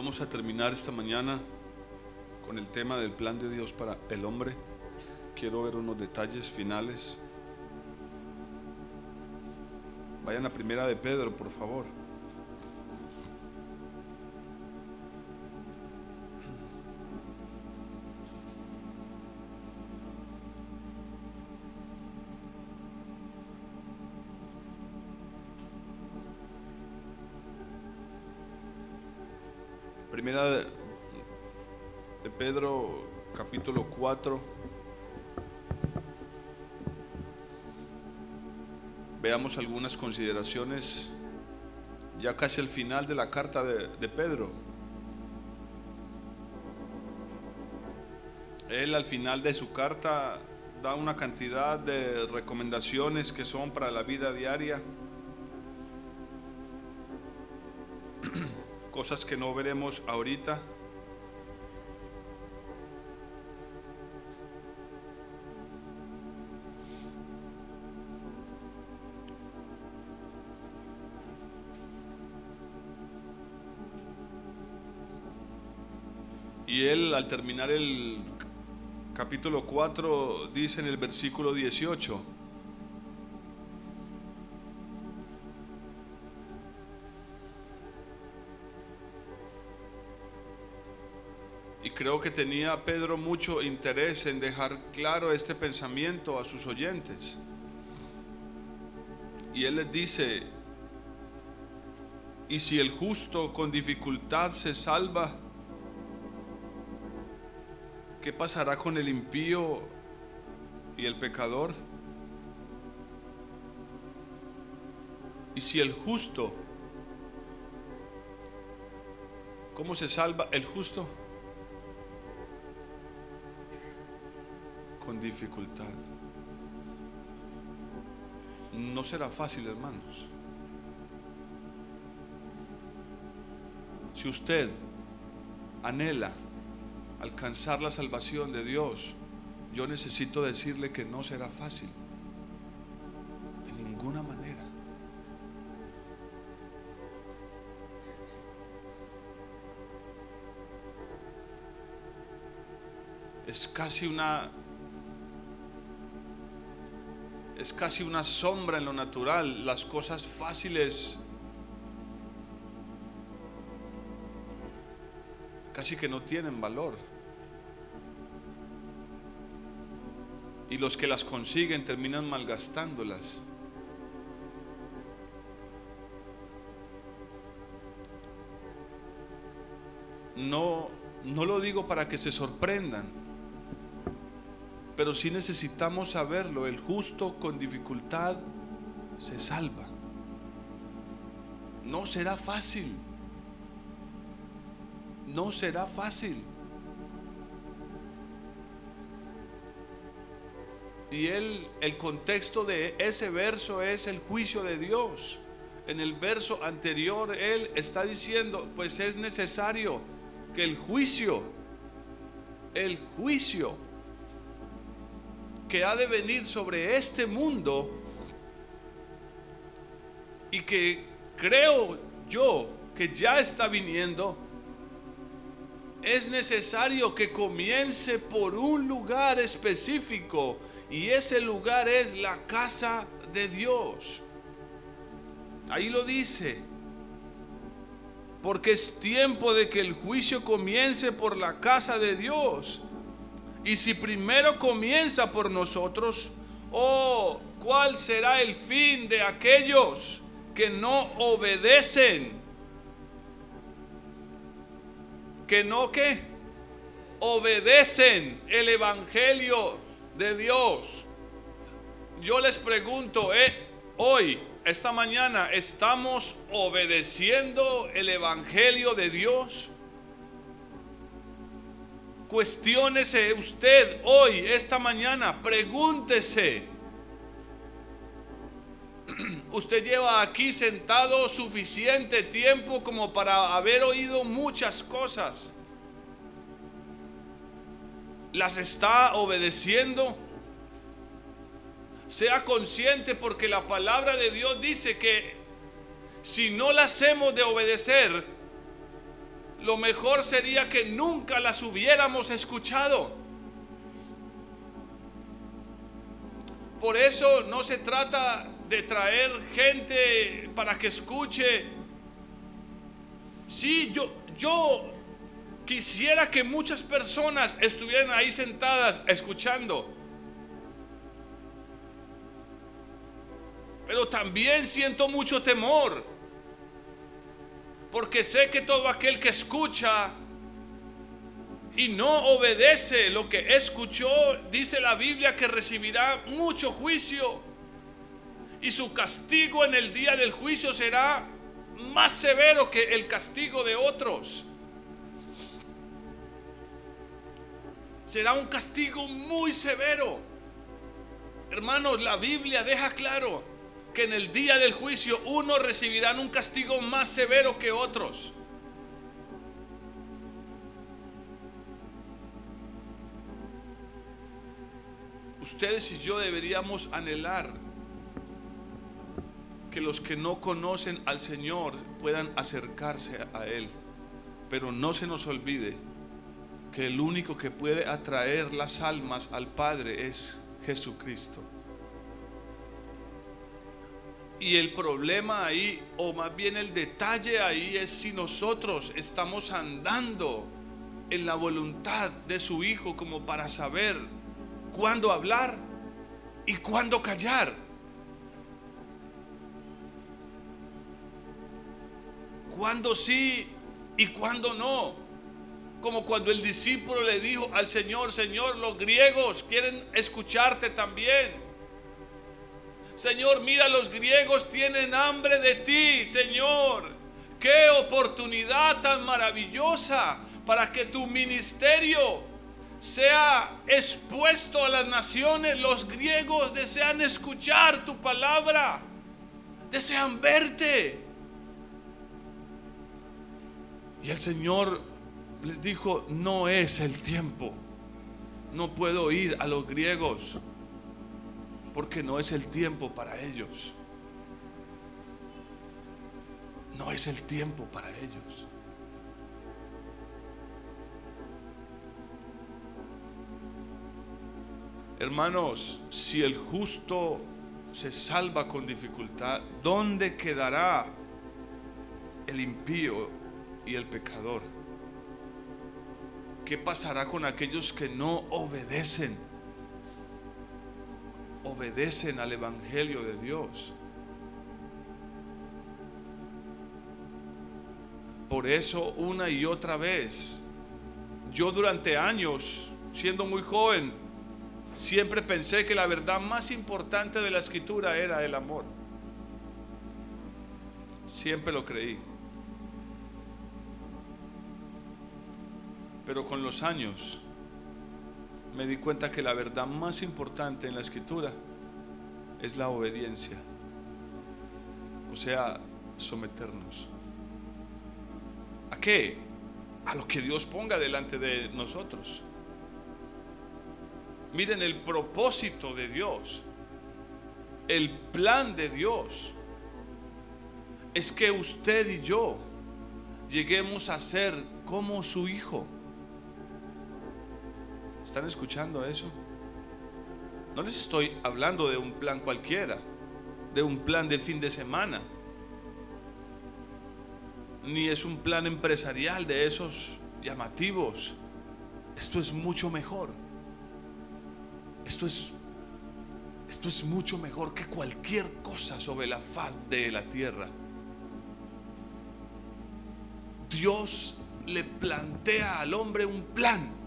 Vamos a terminar esta mañana con el tema del plan de Dios para el hombre. Quiero ver unos detalles finales. Vayan a primera de Pedro, por favor. De Pedro, capítulo 4. Veamos algunas consideraciones ya casi al final de la carta de, de Pedro. Él al final de su carta da una cantidad de recomendaciones que son para la vida diaria. Cosas que no veremos ahorita. Y él al terminar el capítulo 4 dice en el versículo 18, creo que tenía Pedro mucho interés en dejar claro este pensamiento a sus oyentes. Y él les dice, y si el justo con dificultad se salva, ¿qué pasará con el impío y el pecador? Y si el justo, ¿cómo se salva el justo? Dificultad. No será fácil, hermanos. Si usted anhela alcanzar la salvación de Dios, yo necesito decirle que no será fácil. De ninguna manera. Es casi una es casi una sombra en lo natural. Las cosas fáciles casi que no tienen valor. Y los que las consiguen terminan malgastándolas. No, no lo digo para que se sorprendan pero sí necesitamos saberlo. El justo con dificultad se salva. No será fácil. No será fácil. Y él, el contexto de ese verso es el juicio de Dios. En el verso anterior, él está diciendo, pues es necesario que el juicio, el juicio que ha de venir sobre este mundo y que creo yo que ya está viniendo, es necesario que comience por un lugar específico y ese lugar es la casa de Dios. Ahí lo dice. Porque es tiempo de que el juicio comience por la casa de Dios. Y si primero comienza por nosotros, oh, ¿cuál será el fin de aquellos que no obedecen? Que no que obedecen el evangelio de Dios. Yo les pregunto, eh, hoy, esta mañana, ¿estamos obedeciendo el evangelio de Dios? Cuestiónese usted hoy, esta mañana, pregúntese. Usted lleva aquí sentado suficiente tiempo como para haber oído muchas cosas. ¿Las está obedeciendo? Sea consciente porque la palabra de Dios dice que si no las hemos de obedecer, lo mejor sería que nunca las hubiéramos escuchado. Por eso no se trata de traer gente para que escuche. Sí, yo, yo quisiera que muchas personas estuvieran ahí sentadas escuchando. Pero también siento mucho temor. Porque sé que todo aquel que escucha y no obedece lo que escuchó, dice la Biblia que recibirá mucho juicio. Y su castigo en el día del juicio será más severo que el castigo de otros. Será un castigo muy severo. Hermanos, la Biblia deja claro que en el día del juicio unos recibirán un castigo más severo que otros. Ustedes y yo deberíamos anhelar que los que no conocen al Señor puedan acercarse a Él. Pero no se nos olvide que el único que puede atraer las almas al Padre es Jesucristo. Y el problema ahí, o más bien el detalle ahí, es si nosotros estamos andando en la voluntad de su Hijo como para saber cuándo hablar y cuándo callar. Cuándo sí y cuándo no. Como cuando el discípulo le dijo al Señor, Señor, los griegos quieren escucharte también. Señor, mira, los griegos tienen hambre de ti, Señor. Qué oportunidad tan maravillosa para que tu ministerio sea expuesto a las naciones. Los griegos desean escuchar tu palabra, desean verte. Y el Señor les dijo, no es el tiempo. No puedo ir a los griegos porque no es el tiempo para ellos. No es el tiempo para ellos. Hermanos, si el justo se salva con dificultad, ¿dónde quedará el impío y el pecador? ¿Qué pasará con aquellos que no obedecen? Obedecen al Evangelio de Dios. Por eso una y otra vez, yo durante años, siendo muy joven, siempre pensé que la verdad más importante de la escritura era el amor. Siempre lo creí. Pero con los años me di cuenta que la verdad más importante en la escritura es la obediencia. O sea, someternos. ¿A qué? A lo que Dios ponga delante de nosotros. Miren el propósito de Dios, el plan de Dios, es que usted y yo lleguemos a ser como su Hijo. ¿Están escuchando eso? No les estoy hablando de un plan cualquiera, de un plan de fin de semana, ni es un plan empresarial de esos llamativos. Esto es mucho mejor. Esto es esto es mucho mejor que cualquier cosa sobre la faz de la tierra. Dios le plantea al hombre un plan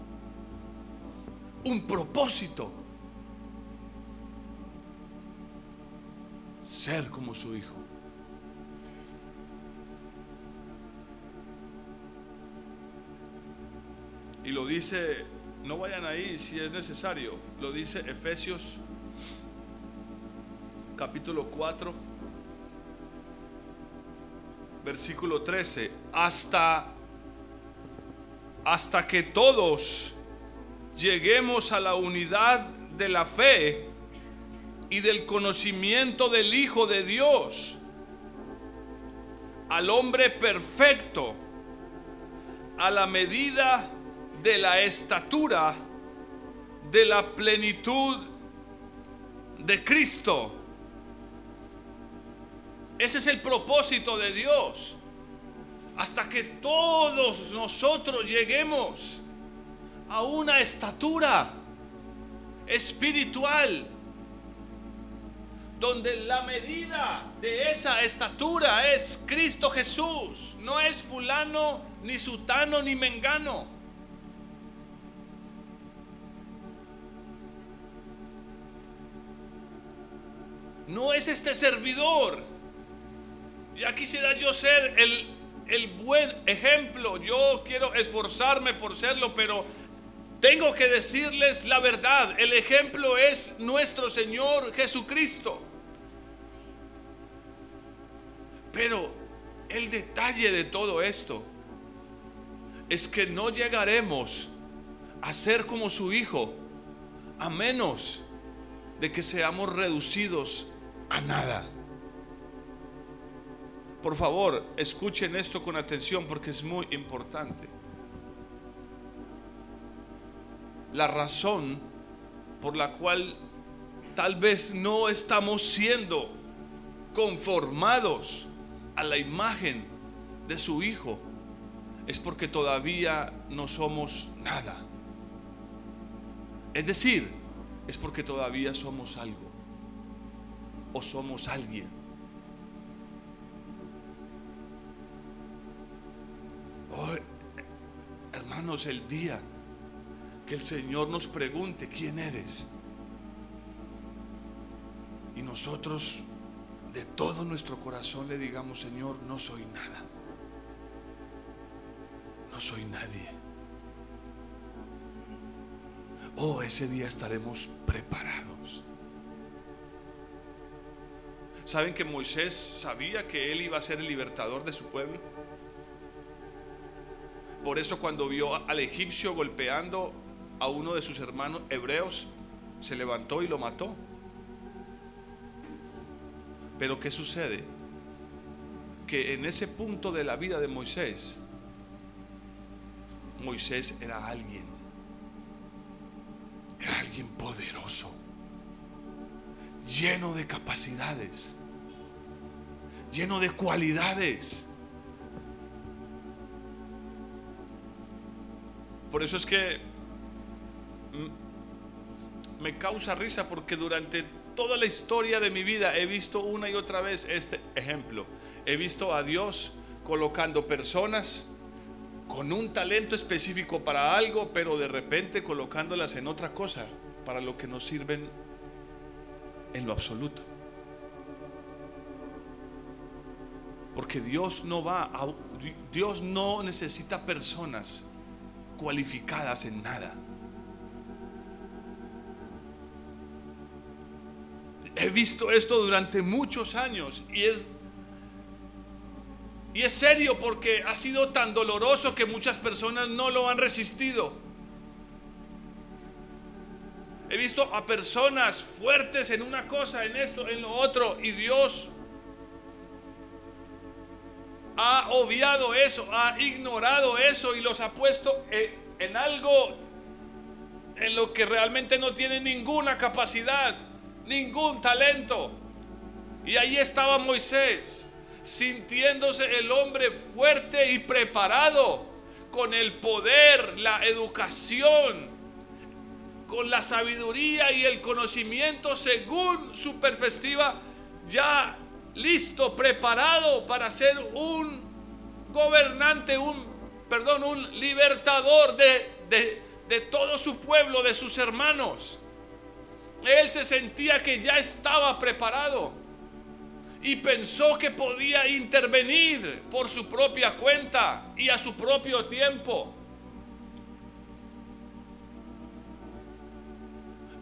un propósito. Ser como su hijo. Y lo dice, no vayan ahí si es necesario, lo dice Efesios capítulo 4, versículo 13, hasta hasta que todos lleguemos a la unidad de la fe y del conocimiento del Hijo de Dios, al hombre perfecto, a la medida de la estatura de la plenitud de Cristo. Ese es el propósito de Dios. Hasta que todos nosotros lleguemos a una estatura espiritual donde la medida de esa estatura es Cristo Jesús, no es fulano, ni sutano, ni mengano. No es este servidor. Ya quisiera yo ser el, el buen ejemplo. Yo quiero esforzarme por serlo, pero tengo que decirles la verdad. El ejemplo es nuestro Señor Jesucristo. Pero el detalle de todo esto es que no llegaremos a ser como su Hijo a menos de que seamos reducidos a nada. Por favor, escuchen esto con atención porque es muy importante. La razón por la cual tal vez no estamos siendo conformados a la imagen de su Hijo es porque todavía no somos nada. Es decir, es porque todavía somos algo o somos alguien. hermanos, el día que el Señor nos pregunte quién eres y nosotros de todo nuestro corazón le digamos, Señor, no soy nada. No soy nadie. Oh, ese día estaremos preparados. ¿Saben que Moisés sabía que él iba a ser el libertador de su pueblo? Por eso cuando vio al egipcio golpeando a uno de sus hermanos hebreos, se levantó y lo mató. Pero ¿qué sucede? Que en ese punto de la vida de Moisés, Moisés era alguien, era alguien poderoso, lleno de capacidades, lleno de cualidades. Por eso es que me causa risa porque durante toda la historia de mi vida he visto una y otra vez este ejemplo. He visto a Dios colocando personas con un talento específico para algo, pero de repente colocándolas en otra cosa, para lo que nos sirven en lo absoluto. Porque Dios no va a, Dios no necesita personas cualificadas en nada. He visto esto durante muchos años y es y es serio porque ha sido tan doloroso que muchas personas no lo han resistido. He visto a personas fuertes en una cosa, en esto, en lo otro, y Dios ha obviado eso, ha ignorado eso y los ha puesto en algo en lo que realmente no tiene ninguna capacidad ningún talento. Y ahí estaba Moisés, sintiéndose el hombre fuerte y preparado, con el poder, la educación, con la sabiduría y el conocimiento según su perspectiva, ya listo, preparado para ser un gobernante, un, perdón, un libertador de, de, de todo su pueblo, de sus hermanos. Él se sentía que ya estaba preparado y pensó que podía intervenir por su propia cuenta y a su propio tiempo.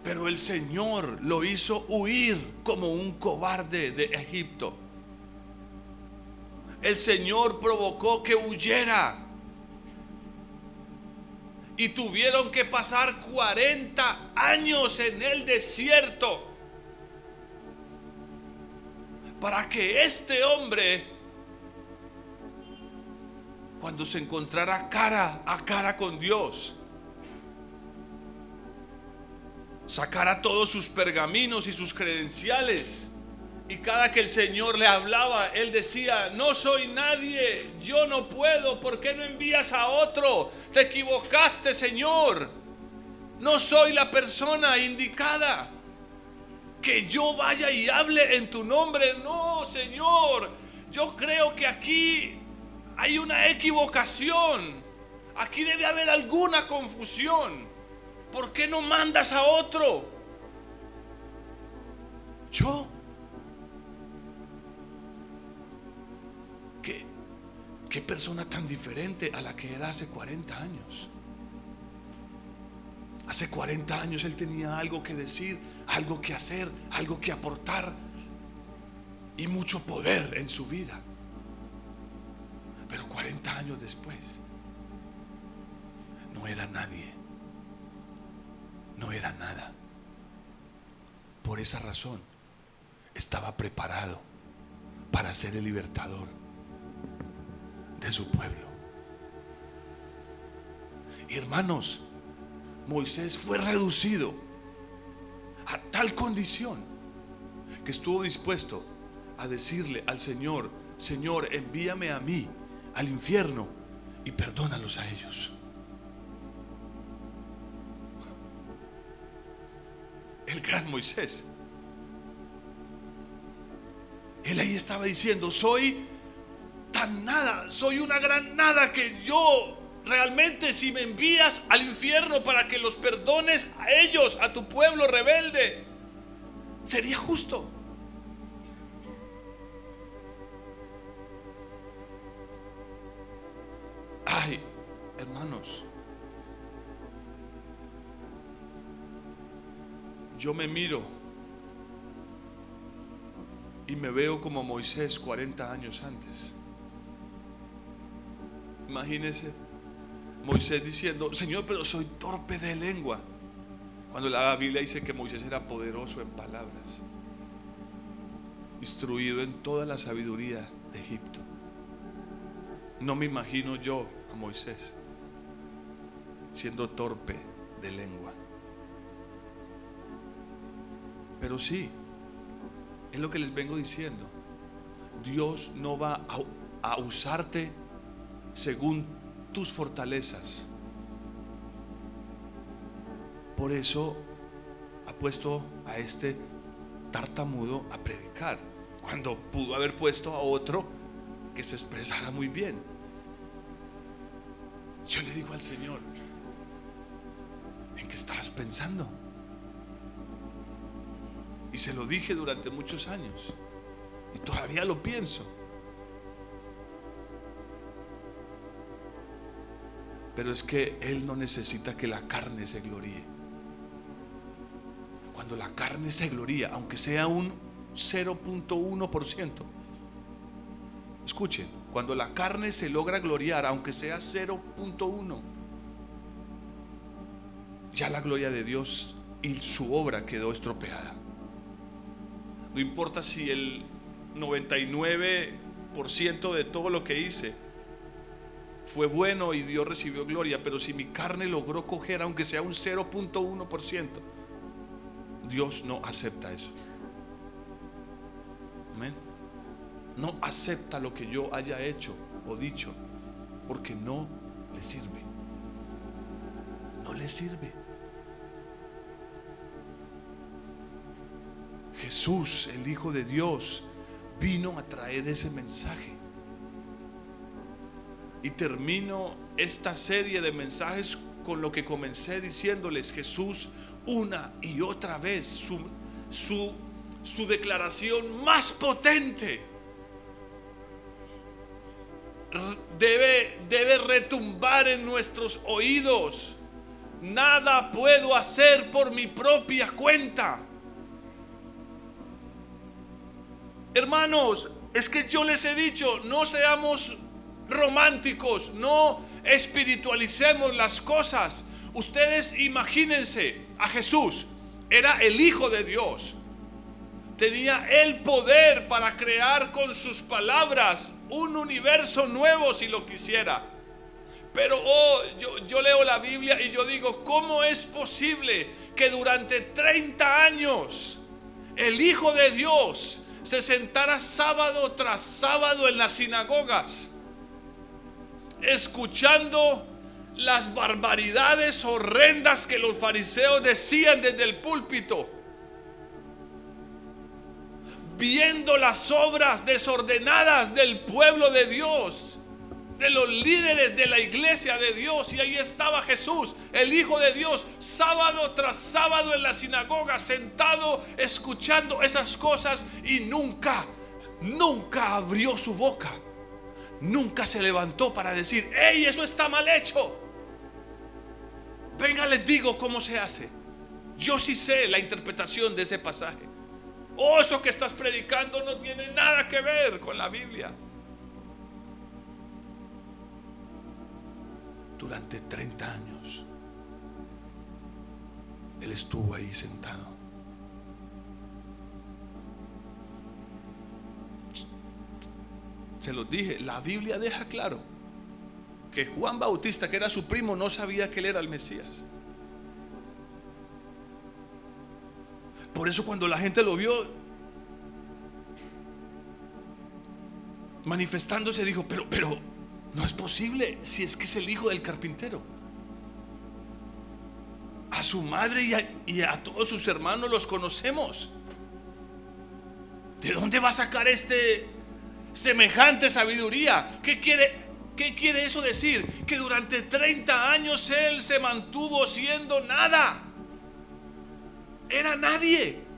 Pero el Señor lo hizo huir como un cobarde de Egipto. El Señor provocó que huyera y tuvieron que pasar 40 años en el desierto para que este hombre cuando se encontrara cara a cara con Dios. Sacara todos sus pergaminos y sus credenciales. Y cada que el Señor le hablaba, él decía, no soy nadie, yo no puedo, ¿por qué no envías a otro? Te equivocaste, Señor. No soy la persona indicada. Que yo vaya y hable en tu nombre. No, Señor. Yo creo que aquí hay una equivocación. Aquí debe haber alguna confusión. ¿Por qué no mandas a otro? Yo. ¿Qué, persona tan diferente a la que era hace 40 años? Hace 40 años él tenía algo que decir, algo que hacer, algo que aportar y mucho poder en su vida. Pero 40 años después, no era nadie. No era nada. Por esa razón, estaba preparado para ser el libertador de su pueblo. Hermanos, Moisés fue reducido a tal condición que estuvo dispuesto a decirle al Señor, Señor, envíame a mí al infierno y perdónalos a ellos. El gran Moisés. Él ahí estaba diciendo, soy nada, soy una gran nada que yo realmente si me envías al infierno para que los perdones a ellos, a tu pueblo rebelde, sería justo. Ay, hermanos, yo me miro y me veo como Moisés 40 años antes. Imagínense Moisés diciendo, Señor, pero soy torpe de lengua. Cuando la Biblia dice que Moisés era poderoso en palabras, instruido en toda la sabiduría de Egipto. No me imagino yo a Moisés siendo torpe de lengua. Pero sí, es lo que les vengo diciendo. Dios no va a, a usarte según tus fortalezas. Por eso ha puesto a este tartamudo a predicar, cuando pudo haber puesto a otro que se expresara muy bien. Yo le digo al Señor, ¿en qué estabas pensando? Y se lo dije durante muchos años. Y todavía lo pienso. Pero es que Él no necesita que la carne se gloríe. Cuando la carne se gloría, aunque sea un 0.1%, escuchen, cuando la carne se logra gloriar, aunque sea 0.1, ya la gloria de Dios y su obra quedó estropeada. No importa si el 99% de todo lo que hice fue bueno y Dios recibió gloria, pero si mi carne logró coger aunque sea un 0.1%, Dios no acepta eso. Amén. No acepta lo que yo haya hecho o dicho porque no le sirve. No le sirve. Jesús, el Hijo de Dios, vino a traer ese mensaje. Y termino esta serie de mensajes con lo que comencé diciéndoles Jesús una y otra vez su, su, declaración más potente. Debe, debe retumbar en nuestros oídos. Nada puedo hacer por mi propia cuenta. Hermanos, es que yo les he dicho, no seamos románticos, no espiritualicemos las cosas. Ustedes imagínense a Jesús, era el Hijo de Dios. Tenía el poder para crear con sus palabras un universo nuevo si lo quisiera. Pero oh, yo, yo, leo la Biblia y yo digo, ¿cómo es posible que durante 30 años el Hijo de Dios se sentara sábado tras sábado en las sinagogas, escuchando las barbaridades horrendas que los fariseos decían desde el púlpito? Viendo las obras desordenadas del pueblo de Dios de los líderes de la iglesia de Dios. Y ahí estaba Jesús, el Hijo de Dios, sábado tras sábado en la sinagoga, sentado, escuchando esas cosas y nunca, nunca abrió su boca. Nunca se levantó para decir, hey, eso está mal hecho. Venga, les digo cómo se hace. Yo sí sé la interpretación de ese pasaje. Oh, eso que estás predicando no tiene nada que ver con la Biblia. durante 30 años. Él estuvo ahí sentado. Se los dije, la Biblia deja claro que Juan Bautista, que era su primo, no sabía que él era el Mesías. Por eso cuando la gente lo vio manifestándose, dijo, pero, pero, no es posible si es que es el hijo del carpintero. A su madre y a, todos sus hermanos los conocemos. ¿De dónde va a sacar este semejante sabiduría? ¿Qué quiere, ¿Qué quiere eso decir? Que durante 30 años él se mantuvo siendo nada. Era nadie.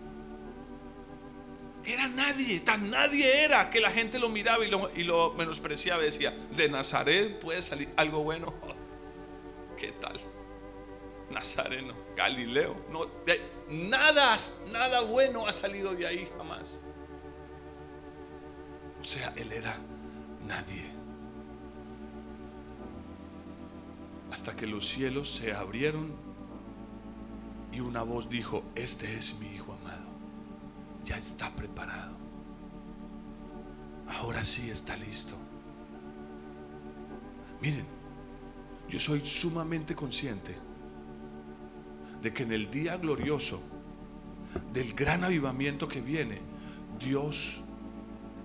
Era nadie, tan nadie era que la gente lo miraba y lo, y menospreciaba decía, de Nazaret puede salir algo bueno. ¿Qué tal? Nazareno, Galileo. No, nada, nada bueno ha salido de ahí jamás. O sea, él era nadie. Hasta que los cielos se abrieron y una voz dijo, este es mi hijo ya está preparado. Ahora sí está listo. Miren, yo soy sumamente consciente de que en el día glorioso del gran avivamiento que viene, Dios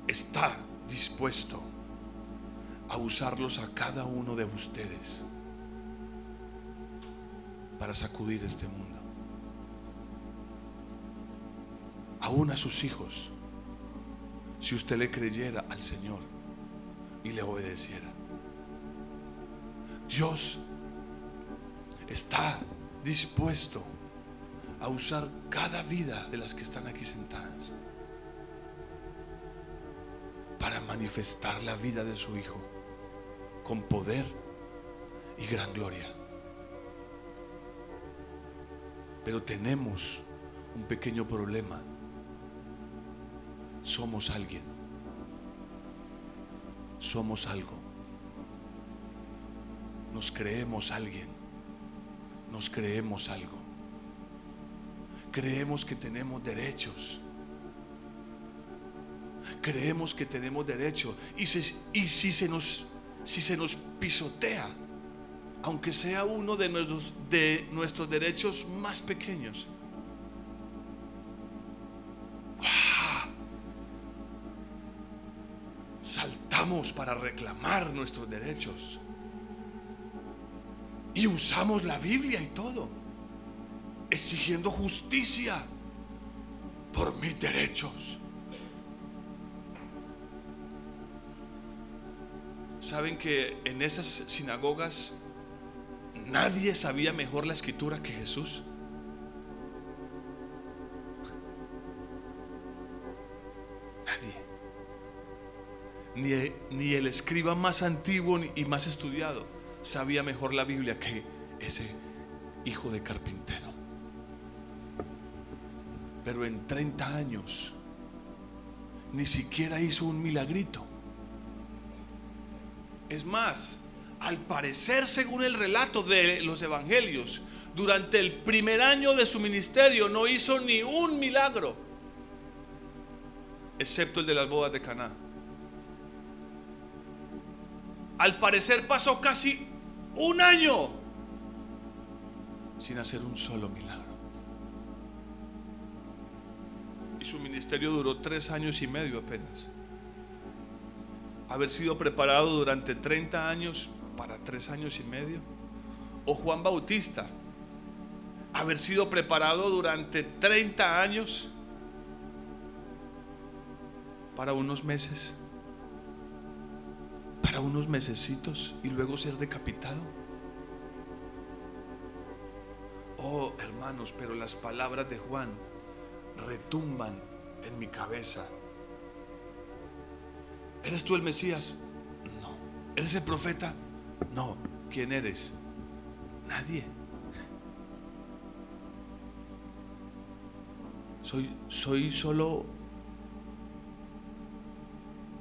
está dispuesto a usarlos a cada uno de ustedes para sacudir este mundo. aún a sus hijos, si usted le creyera al Señor y le obedeciera. Dios está dispuesto a usar cada vida de las que están aquí sentadas para manifestar la vida de su Hijo con poder y gran gloria. Pero tenemos un pequeño problema somos alguien. Somos algo. Nos creemos alguien. Nos creemos algo. Creemos que tenemos derechos. Creemos que tenemos derechos. Y, si, se nos, si se nos pisotea, aunque sea uno de nuestros, de nuestros derechos más pequeños, para reclamar nuestros derechos. Y usamos la Biblia y todo, exigiendo justicia por mis derechos. Saben que en esas sinagogas nadie sabía mejor la escritura que Jesús. ni, el escriba más antiguo y más estudiado sabía mejor la Biblia que ese hijo de carpintero. Pero en 30 años ni siquiera hizo un milagrito. Es más, al parecer, según el relato de los evangelios, durante el primer año de su ministerio no hizo ni un milagro, excepto el de las bodas de Caná. al parecer pasó casi un año sin hacer un solo milagro. Y su ministerio duró tres años y medio apenas. Haber sido preparado durante 30 años para tres años y medio. O Juan Bautista, haber sido preparado durante 30 años para unos meses, para unos mesecitos y luego ser decapitado. Oh, hermanos, pero las palabras de Juan retumban en mi cabeza. ¿Eres tú el Mesías? No. ¿Eres el profeta? No. ¿Quién eres? Nadie. Soy, soy solo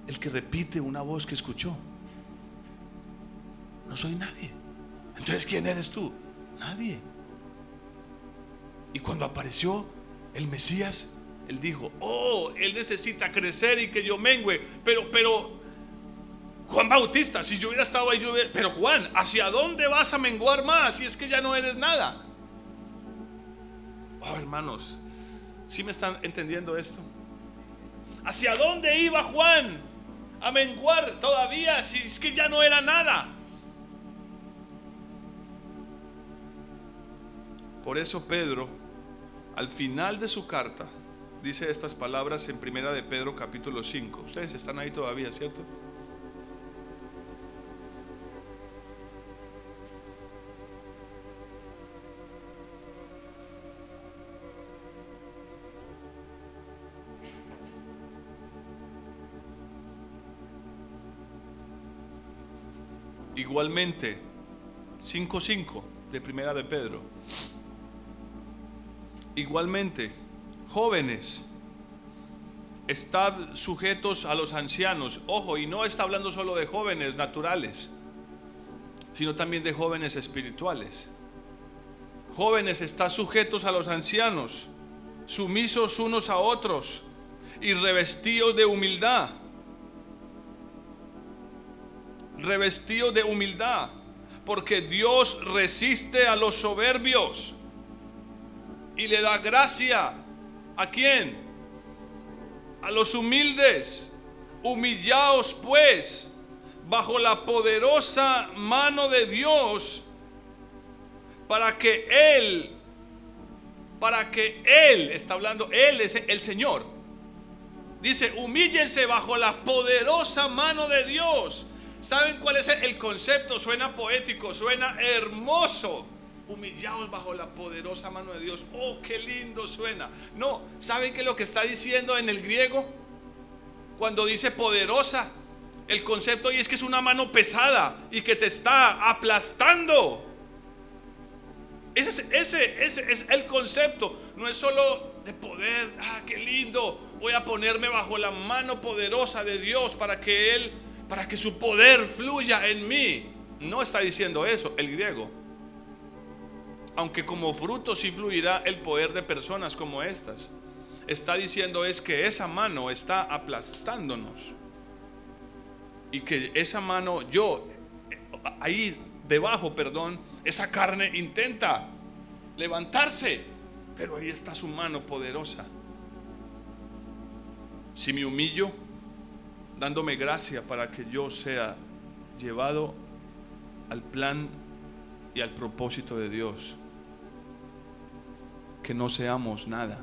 el que repite una voz que escuchó. No soy nadie. Entonces, ¿quién eres tú? Nadie. Y cuando apareció el Mesías, él dijo, oh, él necesita crecer y que yo mengüe. Pero, pero, Juan Bautista, si yo hubiera estado ahí, yo hubiera, pero Juan, ¿hacia dónde vas a menguar más si es que ya no eres nada? Oh, hermanos, ¿sí me están entendiendo esto? ¿Hacia dónde iba Juan a menguar todavía si es que ya no era nada? Por eso Pedro, al final de su carta, dice estas palabras en Primera de Pedro capítulo 5. Ustedes están ahí todavía, ¿cierto? Igualmente, 5.5 de Primera de Pedro. Igualmente, jóvenes, estad sujetos a los ancianos. Ojo, y no está hablando solo de jóvenes naturales, sino también de jóvenes espirituales. Jóvenes, estad sujetos a los ancianos, sumisos unos a otros y revestidos de humildad. Revestidos de humildad, porque Dios resiste a los soberbios y le da gracia. ¿A quién? A los humildes. Humillaos pues bajo la poderosa mano de Dios para que Él, para que Él, está hablando, Él es el Señor. Dice, humíllense bajo la poderosa mano de Dios. ¿Saben cuál es el concepto? Suena poético, suena hermoso humillados bajo la poderosa mano de Dios. Oh, qué lindo suena. No, ¿saben qué es lo que está diciendo en el griego? Cuando dice poderosa, el concepto y es que es una mano pesada y que te está aplastando. Ese, ese, ese es el concepto. No es solo de poder, ah, qué lindo. Voy a ponerme bajo la mano poderosa de Dios para que Él, para que su poder fluya en mí. No está diciendo eso el griego aunque como fruto sí fluirá el poder de personas como estas. Está diciendo es que esa mano está aplastándonos. Y que esa mano, yo, ahí debajo, perdón, esa carne intenta levantarse, pero ahí está su mano poderosa. Si me humillo, dándome gracia para que yo sea llevado al plan y al propósito de Dios que no seamos nada.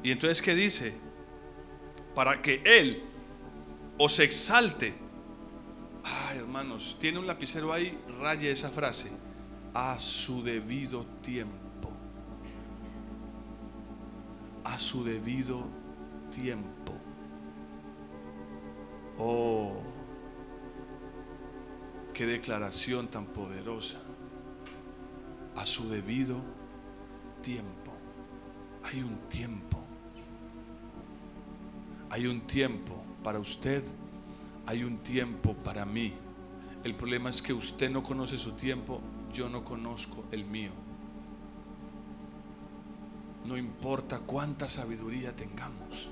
Y entonces, ¿qué dice? Para que Él os exalte. Ah, hermanos, tiene un lapicero ahí, raye esa frase. A su debido tiempo. A su debido tiempo. Oh, qué declaración tan poderosa a su debido tiempo. Hay un tiempo. Hay un tiempo para usted, hay un tiempo para mí. El problema es que usted no conoce su tiempo, yo no conozco el mío. No importa cuánta sabiduría tengamos.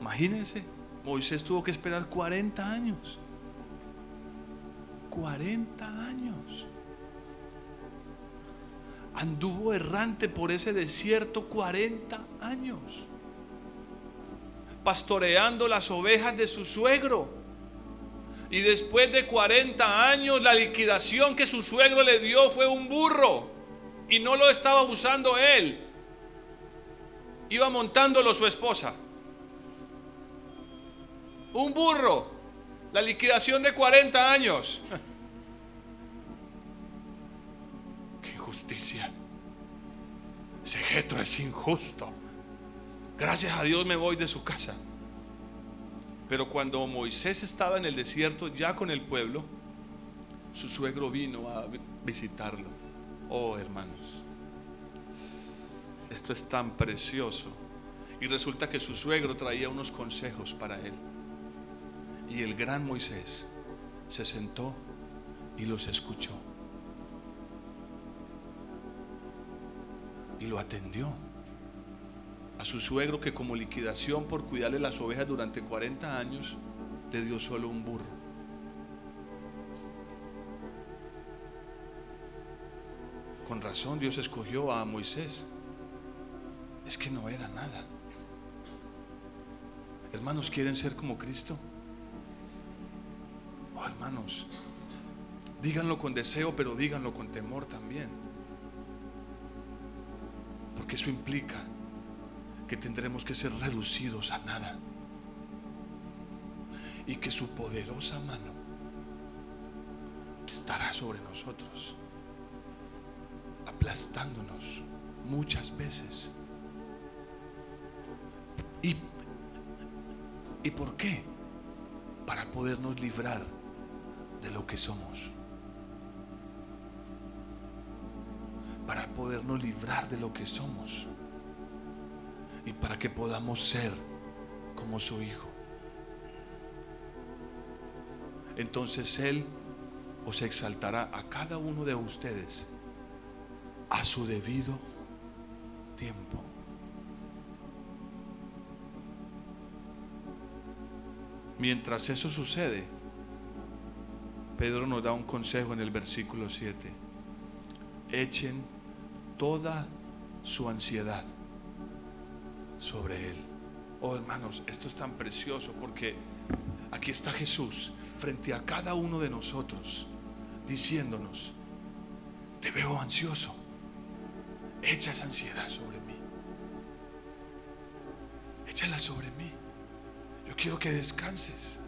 Imagínense, Moisés tuvo que esperar 40 años. 40 años. Anduvo errante por ese desierto 40 años. Pastoreando las ovejas de su suegro. Y después de 40 años, la liquidación que su suegro le dio fue un burro. Y no lo estaba usando él. Iba montándolo su esposa. Un burro. La liquidación de 40 años. Qué injusticia. Ese Jetro es injusto. Gracias a Dios me voy de su casa. Pero cuando Moisés estaba en el desierto ya con el pueblo, su suegro vino a visitarlo. Oh, hermanos, esto es tan precioso. Y resulta que su suegro traía unos consejos para él. Y el gran Moisés se sentó y los escuchó. Y lo atendió a su suegro que como liquidación por cuidarle las ovejas durante 40 años le dio solo un burro. Con razón Dios escogió a Moisés. Es que no era nada. Hermanos, ¿quieren ser como Cristo? Oh, hermanos, díganlo con deseo, pero díganlo con temor también. Porque eso implica que tendremos que ser reducidos a nada. Y que su poderosa mano estará sobre nosotros, aplastándonos muchas veces. ¿Y, ¿Y por qué? Para podernos librar de lo que somos. Para podernos librar de lo que somos y para que podamos ser como su Hijo. Entonces Él os exaltará a cada uno de ustedes a su debido tiempo. Mientras eso sucede, Pedro nos da un consejo en el versículo 7. Echen toda su ansiedad sobre él. Oh hermanos, esto es tan precioso porque aquí está Jesús frente a cada uno de nosotros diciéndonos, te veo ansioso, echa esa ansiedad sobre mí, échala sobre mí. Yo quiero que descanses,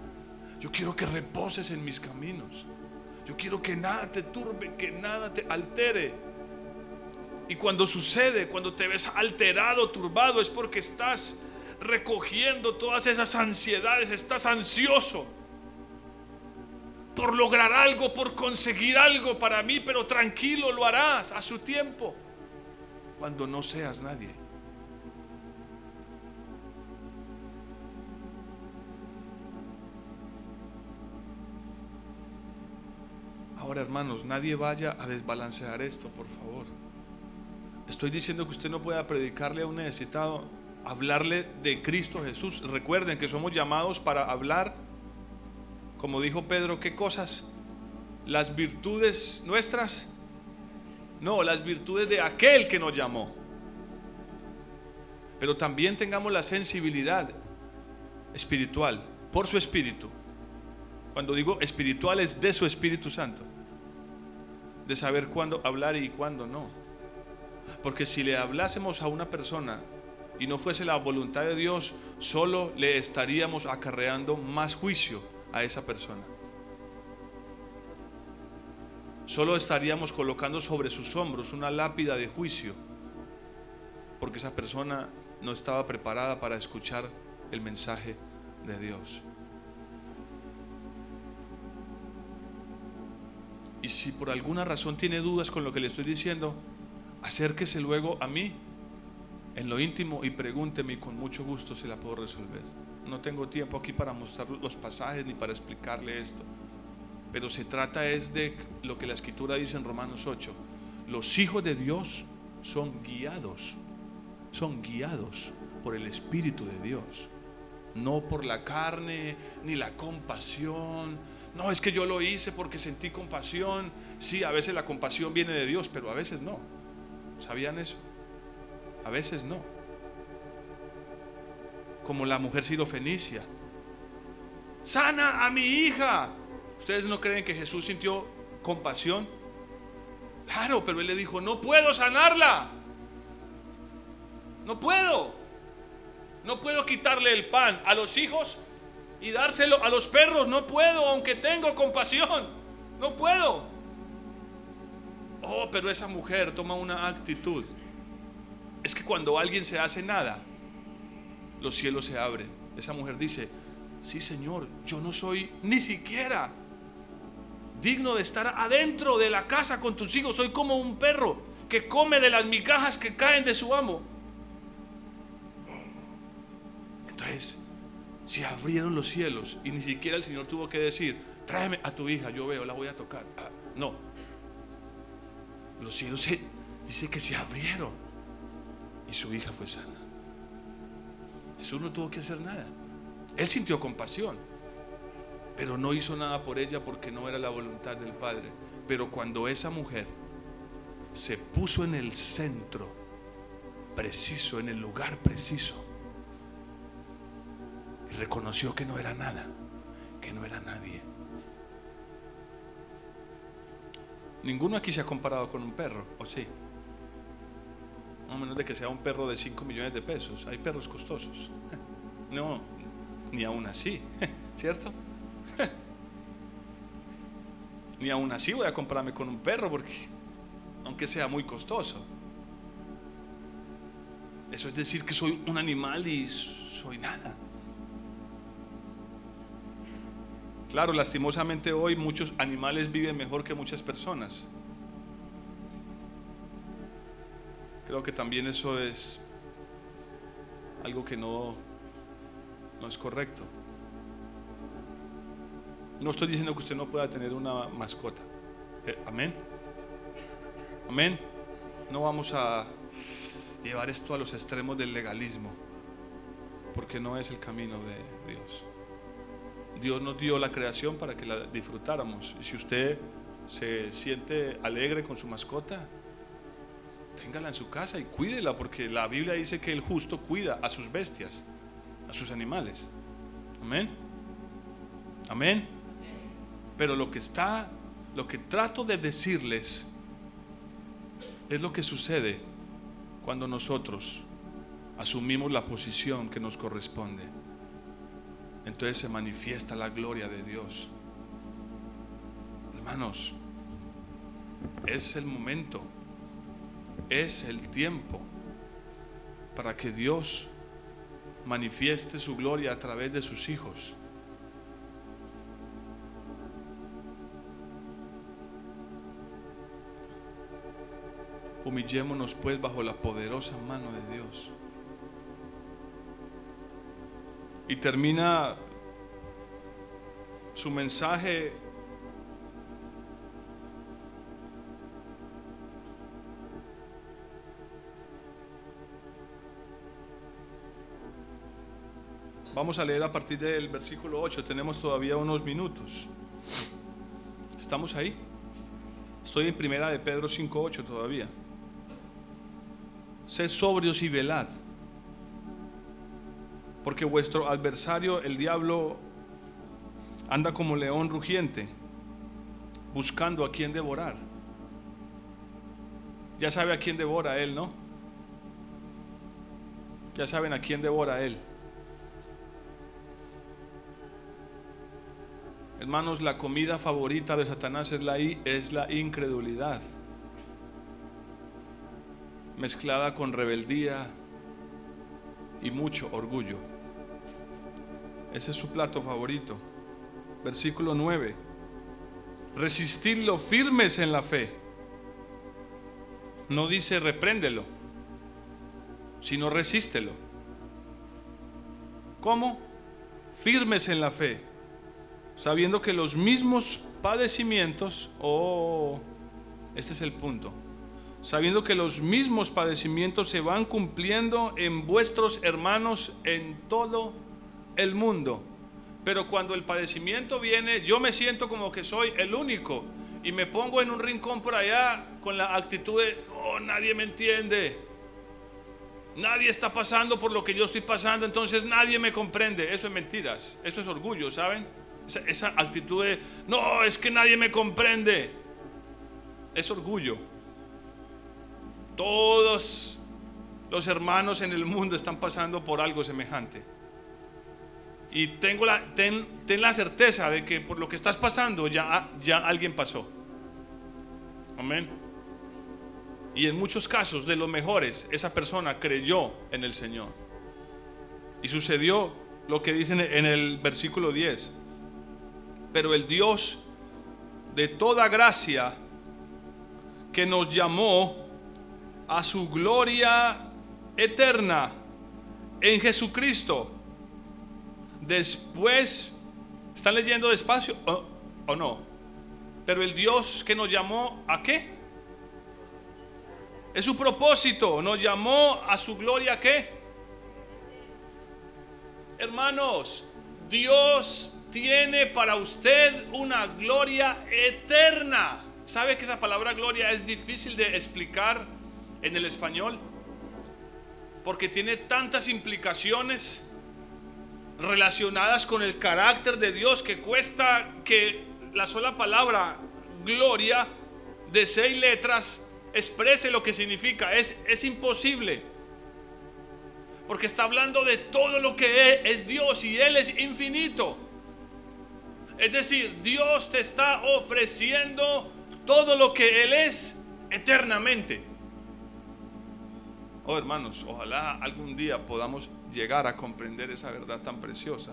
yo quiero que reposes en mis caminos, yo quiero que nada te turbe, que nada te altere. Y cuando sucede, cuando te ves alterado, turbado, es porque estás recogiendo todas esas ansiedades, estás ansioso por lograr algo, por conseguir algo para mí, pero tranquilo, lo harás a su tiempo, cuando no seas nadie. Hermanos, nadie vaya a desbalancear esto, por favor. Estoy diciendo que usted no pueda predicarle a un necesitado, hablarle de Cristo Jesús. Recuerden que somos llamados para hablar, como dijo Pedro, ¿qué cosas? Las virtudes nuestras. No, las virtudes de aquel que nos llamó. Pero también tengamos la sensibilidad espiritual, por su espíritu. Cuando digo espiritual es de su Espíritu Santo. De saber cuándo hablar y cuándo no. Porque si le hablásemos a una persona y no fuese la voluntad de Dios, solo le estaríamos acarreando más juicio a esa persona. Solo estaríamos colocando sobre sus hombros una lápida de juicio, porque esa persona no estaba preparada para escuchar el mensaje de Dios. Y si por alguna razón tiene dudas con lo que le estoy diciendo, acérquese luego a mí en lo íntimo y pregúnteme y con mucho gusto se la puedo resolver. No tengo tiempo aquí para mostrar los pasajes ni para explicarle esto. Pero se trata es de lo que la escritura dice en Romanos 8. Los hijos de Dios son guiados, son guiados por el Espíritu de Dios. no por la carne ni la compasión. No, es que yo lo hice porque sentí compasión. Sí, a veces la compasión viene de Dios, pero a veces no. ¿Sabían eso? A veces no. Como la mujer sirofenicia. Sana a mi hija. ¿Ustedes no creen que Jesús sintió compasión? Claro, pero él le dijo, no puedo sanarla. No puedo. No puedo quitarle el pan a los hijos y dárselo a los perros. No puedo, aunque tengo compasión. No puedo. Oh, pero esa mujer toma una actitud. Es que cuando alguien se hace nada, los cielos se abren. Esa mujer dice, sí Señor, yo no soy ni siquiera digno de estar adentro de la casa con tus hijos. Soy como un perro que come de las migajas que caen de su amo. Entonces, si abrieron los cielos y ni siquiera el Señor tuvo que decir, tráeme a tu hija, yo veo, la voy a tocar. Ah, no. Los cielos se, dice que se abrieron y su hija fue sana. Jesús no tuvo que hacer nada. Él sintió compasión pero no hizo nada por ella porque no era la voluntad del Padre. Pero cuando esa mujer se puso en el centro preciso, en el lugar preciso, y reconoció que no era nada, que no era nadie. Ninguno aquí se ha comparado con un perro, ¿o sí? No menos de que sea un perro de 5 millones de pesos. Hay perros costosos. No, ni aún así, ¿cierto? Ni aún así voy a comprarme con un perro porque, aunque sea muy costoso, eso es decir que soy un animal y soy nada. Claro, lastimosamente hoy muchos animales viven mejor que muchas personas. Creo que también eso es algo que no, no es correcto. No estoy diciendo que usted no pueda tener una mascota. Eh, amén. Amén. No vamos a llevar esto a los extremos del legalismo, porque no es el camino de Dios. Dios nos dio la creación para que la disfrutáramos. Y si usted se siente alegre con su mascota, téngala en su casa y cuídela, porque la Biblia dice que el justo cuida a sus bestias, a sus animales. Amén. Amén. Pero lo que está, lo que trato de decirles es lo que sucede cuando nosotros asumimos la posición que nos corresponde. Entonces se manifiesta la gloria de Dios. Hermanos, es el momento, es el tiempo para que Dios manifieste su gloria a través de sus hijos. Humillémonos pues bajo la poderosa mano de Dios. Y termina su mensaje Vamos a leer a partir del versículo 8, tenemos todavía unos minutos. ¿Estamos ahí? Estoy en primera de Pedro 5.8 todavía. Sed sobrios y velad, porque vuestro adversario, el diablo, anda como león rugiente, buscando a quien devorar. Ya sabe a quién devora él, ¿no? Ya saben a quién devora él. Hermanos, la comida favorita de Satanás es la, es la incredulidad mezclada con rebeldía y mucho orgullo. Ese es su plato favorito. Versículo 9. Resistirlo firmes en la fe. No dice repréndelo, sino resístelo. ¿Cómo? Firmes en la fe, sabiendo que los mismos padecimientos, oh, este es el punto, sabiendo que los mismos padecimientos se van cumpliendo en vuestros hermanos en todo el mundo. Pero cuando el padecimiento viene, yo me siento como que soy el único y me pongo en un rincón por allá con la actitud de, oh, nadie me entiende. Nadie está pasando por lo que yo estoy pasando, entonces nadie me comprende. Eso es mentiras, eso es orgullo, ¿saben? Esa, esa actitud de, no, es que nadie me comprende. Es orgullo. Todos los hermanos en el mundo están pasando por algo semejante. Y tengo la, ten, la certeza de que por lo que estás pasando ya, ya alguien pasó. Amén. Y en muchos casos, de los mejores, esa persona creyó en el Señor. Y sucedió lo que dice en el versículo 10. Pero el Dios de toda gracia que nos llamó a su gloria eterna en Jesucristo. Después, ¿están leyendo despacio o, no? Pero el Dios que nos llamó a qué? Es su propósito, nos llamó a su gloria qué? Hermanos, Dios tiene para usted una gloria eterna. ¿Sabe que esa palabra gloria es difícil de explicar en el español? Porque tiene tantas implicaciones relacionadas con el carácter de Dios que cuesta que la sola palabra gloria de seis letras exprese lo que significa. Es, es imposible. Porque está hablando de todo lo que es, es Dios y Él es infinito. Es decir, Dios te está ofreciendo todo lo que Él es eternamente. Oh hermanos, ojalá algún día podamos llegar a comprender esa verdad tan preciosa.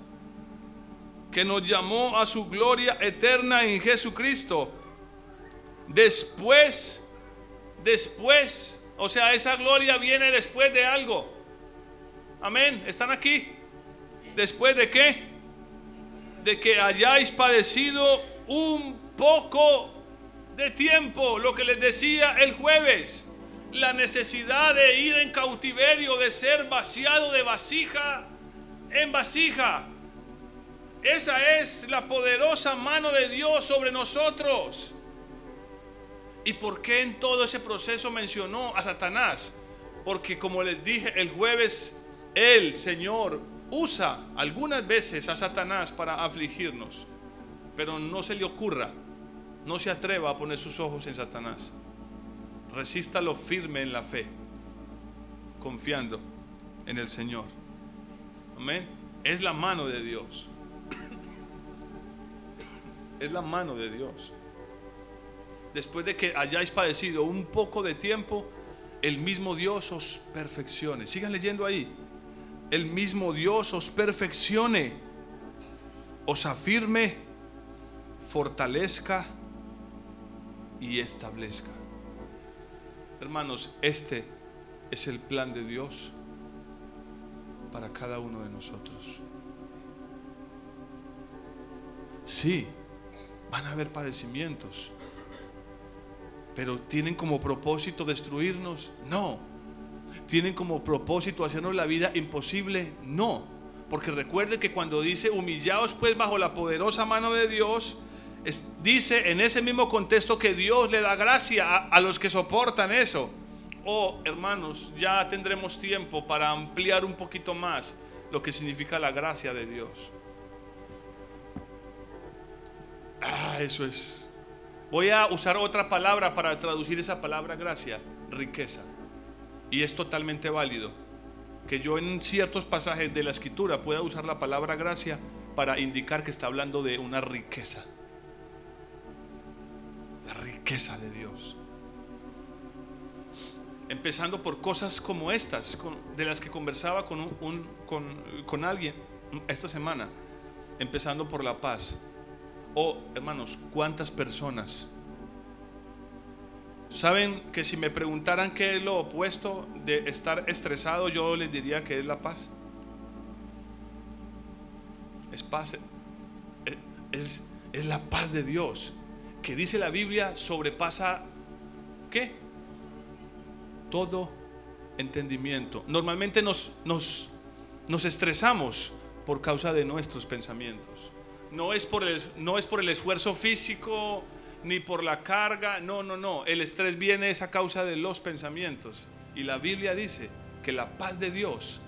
Que nos llamó a su gloria eterna en Jesucristo. Después, después, o sea, esa gloria viene después de algo. Amén, ¿están aquí? ¿Después de qué? De que hayáis padecido un poco de tiempo, lo que les decía el jueves, la necesidad de ir en cautiverio, de ser vaciado de vasija en vasija. Esa es la poderosa mano de Dios sobre nosotros. ¿Y por qué en todo ese proceso mencionó a Satanás? Porque como les dije el jueves, el Señor usa algunas veces a Satanás para afligirnos, pero no se le ocurra no se atreva a poner sus ojos en Satanás. Resístalo firme en la fe, confiando en el Señor. Amén. Es la mano de Dios. Es la mano de Dios. Después de que hayáis padecido un poco de tiempo, el mismo Dios os perfeccione. Sigan leyendo ahí. El mismo Dios os perfeccione, os afirme, fortalezca y establezca. Hermanos, este es el plan de Dios para cada uno de nosotros. Sí, van a haber padecimientos, pero ¿tienen como propósito destruirnos? No. ¿Tienen como propósito hacernos la vida imposible? No. Porque recuerden que cuando dice humillaos pues bajo la poderosa mano de Dios, dice en ese mismo contexto que Dios le da gracia a, los que soportan eso. Oh, hermanos, ya tendremos tiempo para ampliar un poquito más lo que significa la gracia de Dios. Ah, eso es. Voy a usar otra palabra para traducir esa palabra gracia, riqueza. Y es totalmente válido que yo en ciertos pasajes de la escritura pueda usar la palabra gracia para indicar que está hablando de una riqueza la riqueza de Dios. Empezando por cosas como estas, de las que conversaba con, un, con, alguien esta semana. Empezando por la paz. Oh, hermanos, ¿cuántas personas saben que si me preguntaran qué es lo opuesto de estar estresado, yo les diría que es la paz? Es paz. Es, es la paz de Dios que dice la Biblia sobrepasa ¿qué? Todo entendimiento. Normalmente nos, nos, nos estresamos por causa de nuestros pensamientos. No es por el, no es por el esfuerzo físico ni por la carga, no, no, no. El estrés viene es a causa de los pensamientos. Y la Biblia dice que la paz de Dios,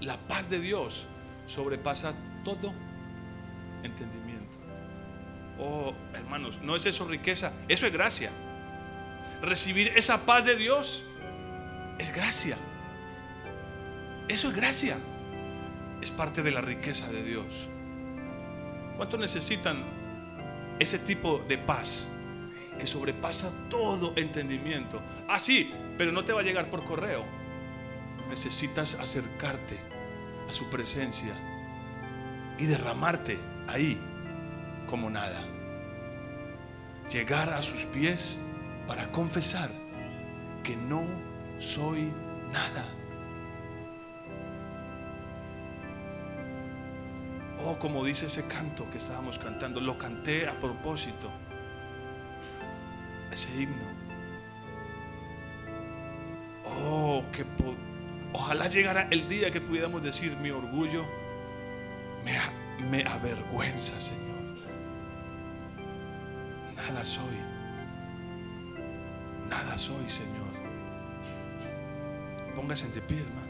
la paz de Dios sobrepasa todo entendimiento. Oh, hermanos, no es eso riqueza, eso es gracia. Recibir esa paz de Dios es gracia. Eso es gracia. Es parte de la riqueza de Dios. ¿Cuánto necesitan ese tipo de paz que sobrepasa todo entendimiento? Ah, sí, pero no te va a llegar por correo. Necesitas acercarte a su presencia y derramarte ahí como nada. Llegar a sus pies para confesar que no soy nada. Oh, como dice ese canto que estábamos cantando, lo canté a propósito. Ese himno. Oh, que ojalá llegara el día que pudiéramos decir mi orgullo me, me avergüenza, Señor. Nada soy. Nada soy, Señor. Póngase de pie, hermanos.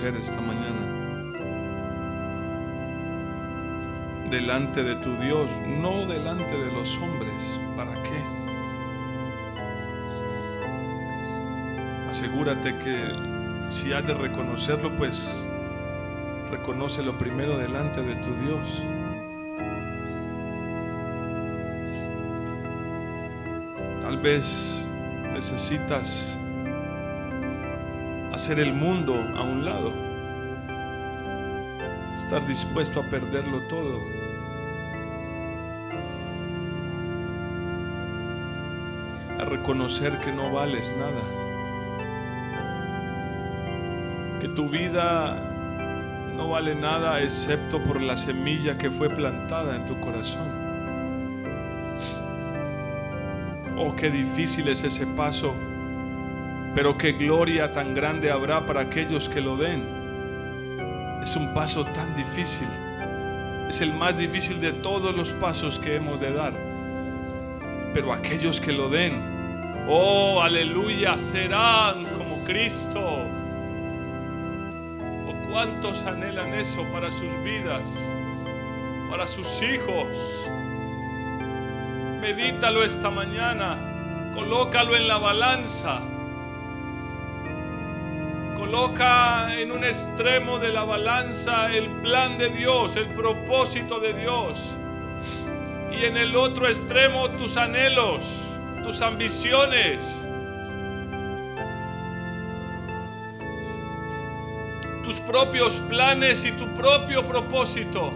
Esta mañana? Delante de tu Dios, no delante de los hombres. ¿Para qué? Asegúrate que si has de reconocerlo, pues reconócelo primero delante de tu Dios. Tal vez necesitas hacer el mundo a un lado, estar dispuesto a perderlo todo. A reconocer que no vales nada, que tu vida no vale nada excepto por la semilla que fue plantada en tu corazón. Oh, qué difícil es ese paso, pero qué gloria tan grande habrá para aquellos que lo den. Es un paso tan difícil, es el más difícil de todos los pasos que hemos de dar. Pero aquellos que lo den, oh, aleluya, serán como Cristo. Oh, cuántos anhelan eso para sus vidas, para sus hijos. Medítalo esta mañana. Colócalo en la balanza. Coloca en un extremo de la balanza el plan de Dios, el propósito de Dios. Y en el otro extremo tus anhelos, tus ambiciones. Tus propios planes y tu propio propósito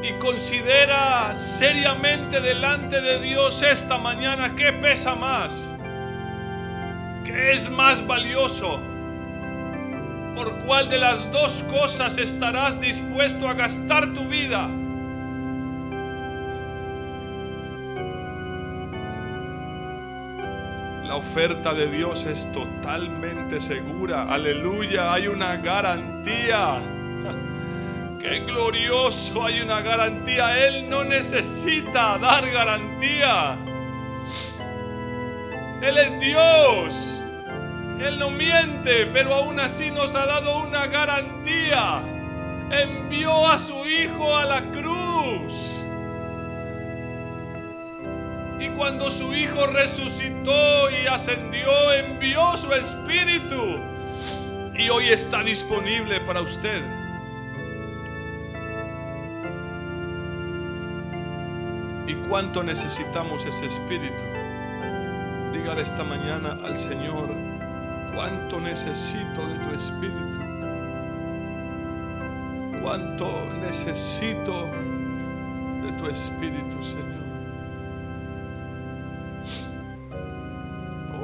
y considera seriamente delante de Dios esta mañana qué pesa más, es más valioso, por cuál de las dos cosas estarás dispuesto a gastar tu vida. La oferta de Dios es totalmente segura, aleluya, hay una garantía. Qué glorioso, hay una garantía. Él no necesita dar garantía. Él es Dios. Él no miente, pero aún así nos ha dado una garantía. Envió a su Hijo a la cruz. Y cuando su Hijo resucitó y ascendió, envió su Espíritu. Y hoy está disponible para usted. y cuánto necesitamos ese espíritu. Dígale esta mañana al Señor, cuánto necesito de tu espíritu. Cuánto necesito de tu espíritu, Señor.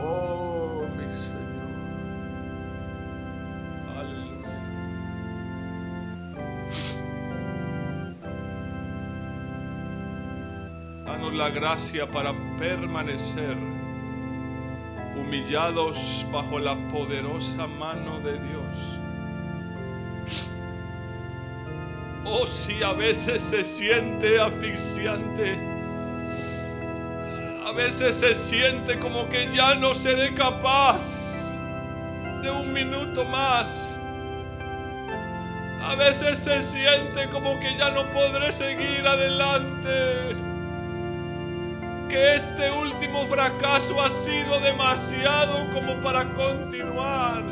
Oh, mi Señor. Aleluya. Danos la gracia para permanecer humillados bajo la poderosa mano de Dios. Oh, si a veces se siente asfixiante, a veces se siente como que ya no seré capaz de un minuto más. A veces se siente como que ya no podré seguir adelante que este último fracaso ha sido demasiado como para continuar.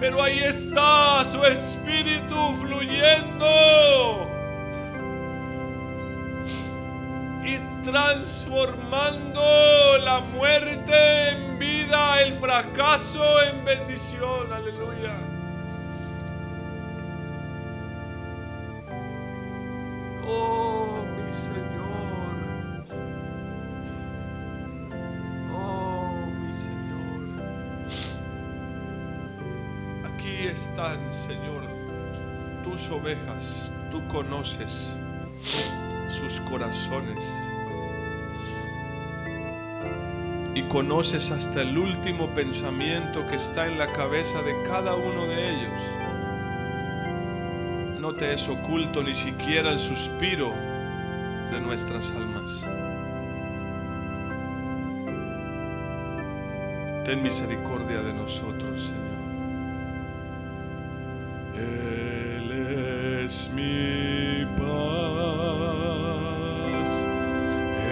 Pero ahí está su espíritu fluyendo y transformando la muerte en vida, el fracaso en bendición. Aleluya. Oh, mi Señor. Señor, tus ovejas. Tú conoces sus corazones. Y conoces hasta el último pensamiento que está en la cabeza de cada uno de ellos. No te es oculto ni siquiera el suspiro de nuestras almas. Ten misericordia de nosotros, Señor. Él es mi paz.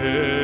Él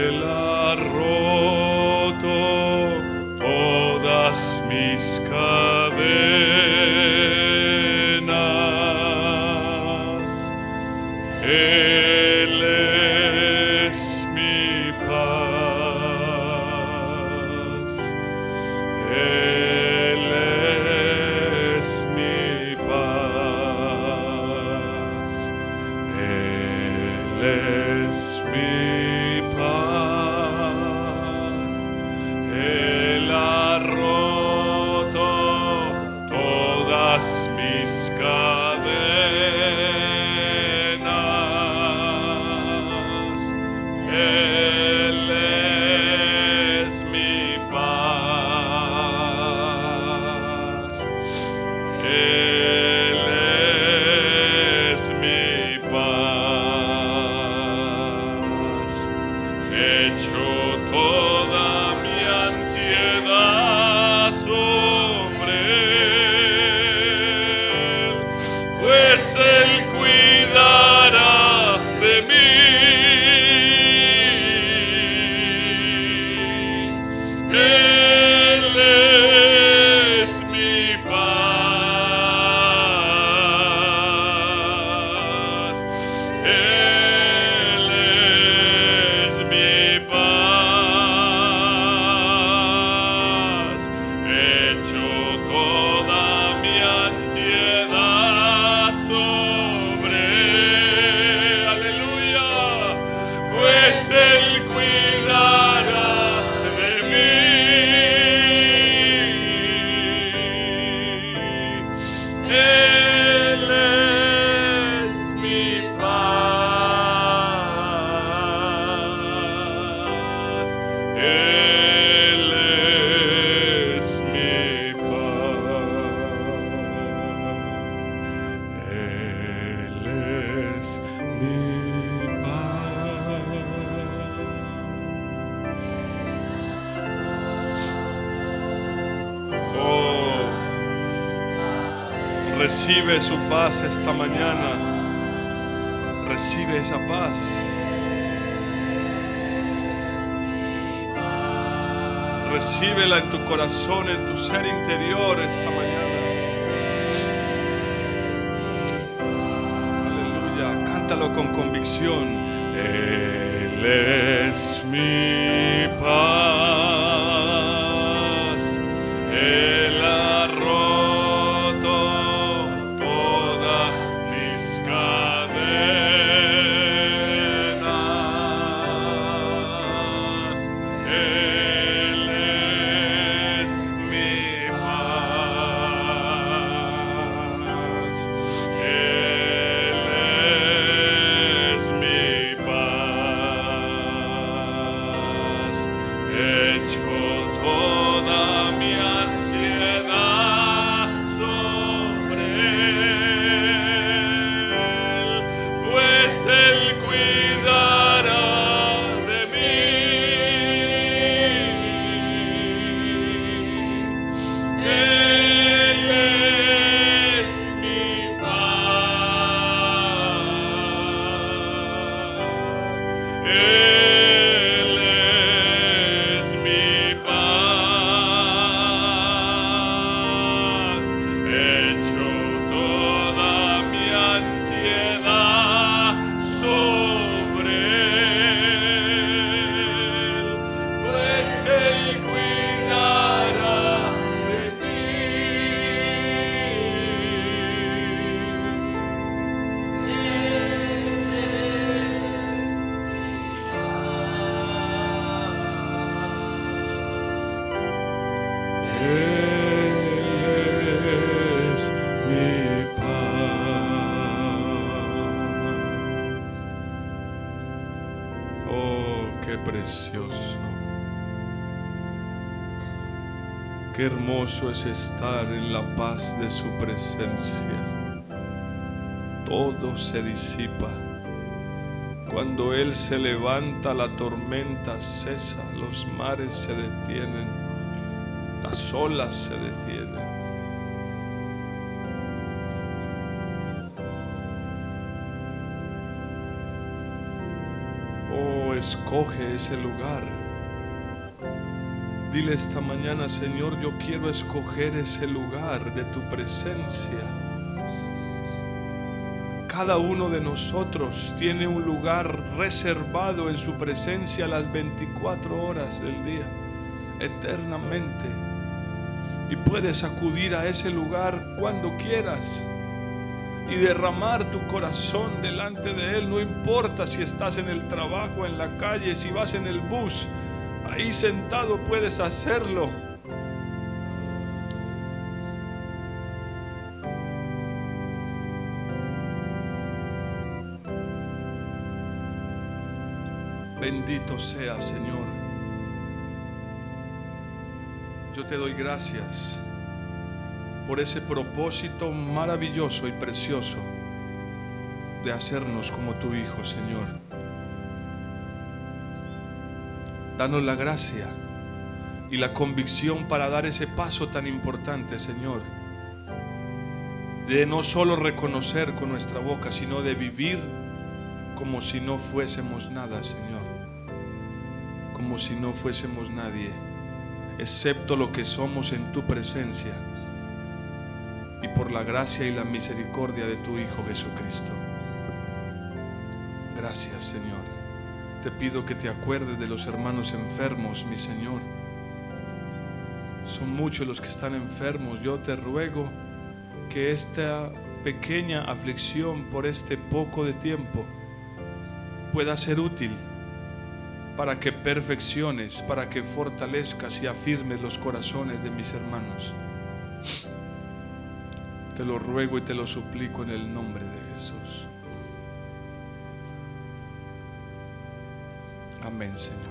Recibe su paz esta mañana. Recibe esa paz. Recíbela en tu corazón, en tu ser interior esta mañana. Aleluya. Cántalo con convicción. Él es estar en la paz de su presencia. Todo se disipa. Cuando Él se levanta, la tormenta cesa, los mares se detienen, las olas se detienen. Oh, escoge ese lugar. Dile esta mañana, Señor, yo quiero escoger ese lugar de tu presencia. Cada uno de nosotros tiene un lugar reservado en su presencia las 24 horas del día, eternamente. Y puedes acudir a ese lugar cuando quieras y derramar tu corazón delante de Él. No importa si estás en el trabajo, en la calle, si vas en el bus, ahí sentado puedes hacerlo. Bendito sea Señor. Yo te doy gracias por ese propósito maravilloso y precioso de hacernos como tu Hijo, Señor. Danos la gracia y la convicción para dar ese paso tan importante, Señor, de no solo reconocer con nuestra boca, sino de vivir como si no fuésemos nada, Señor, como si no fuésemos nadie, excepto lo que somos en tu presencia y por la gracia y la misericordia de tu Hijo Jesucristo. Gracias, Señor. Te pido que te acuerdes de los hermanos enfermos, mi Señor. Son muchos los que están enfermos. Yo te ruego que esta pequeña aflicción por este poco de tiempo pueda ser útil para que perfecciones, para que fortalezcas y afirmes los corazones de mis hermanos. Te lo ruego y te lo suplico en el nombre de Jesús. Amén, Señor.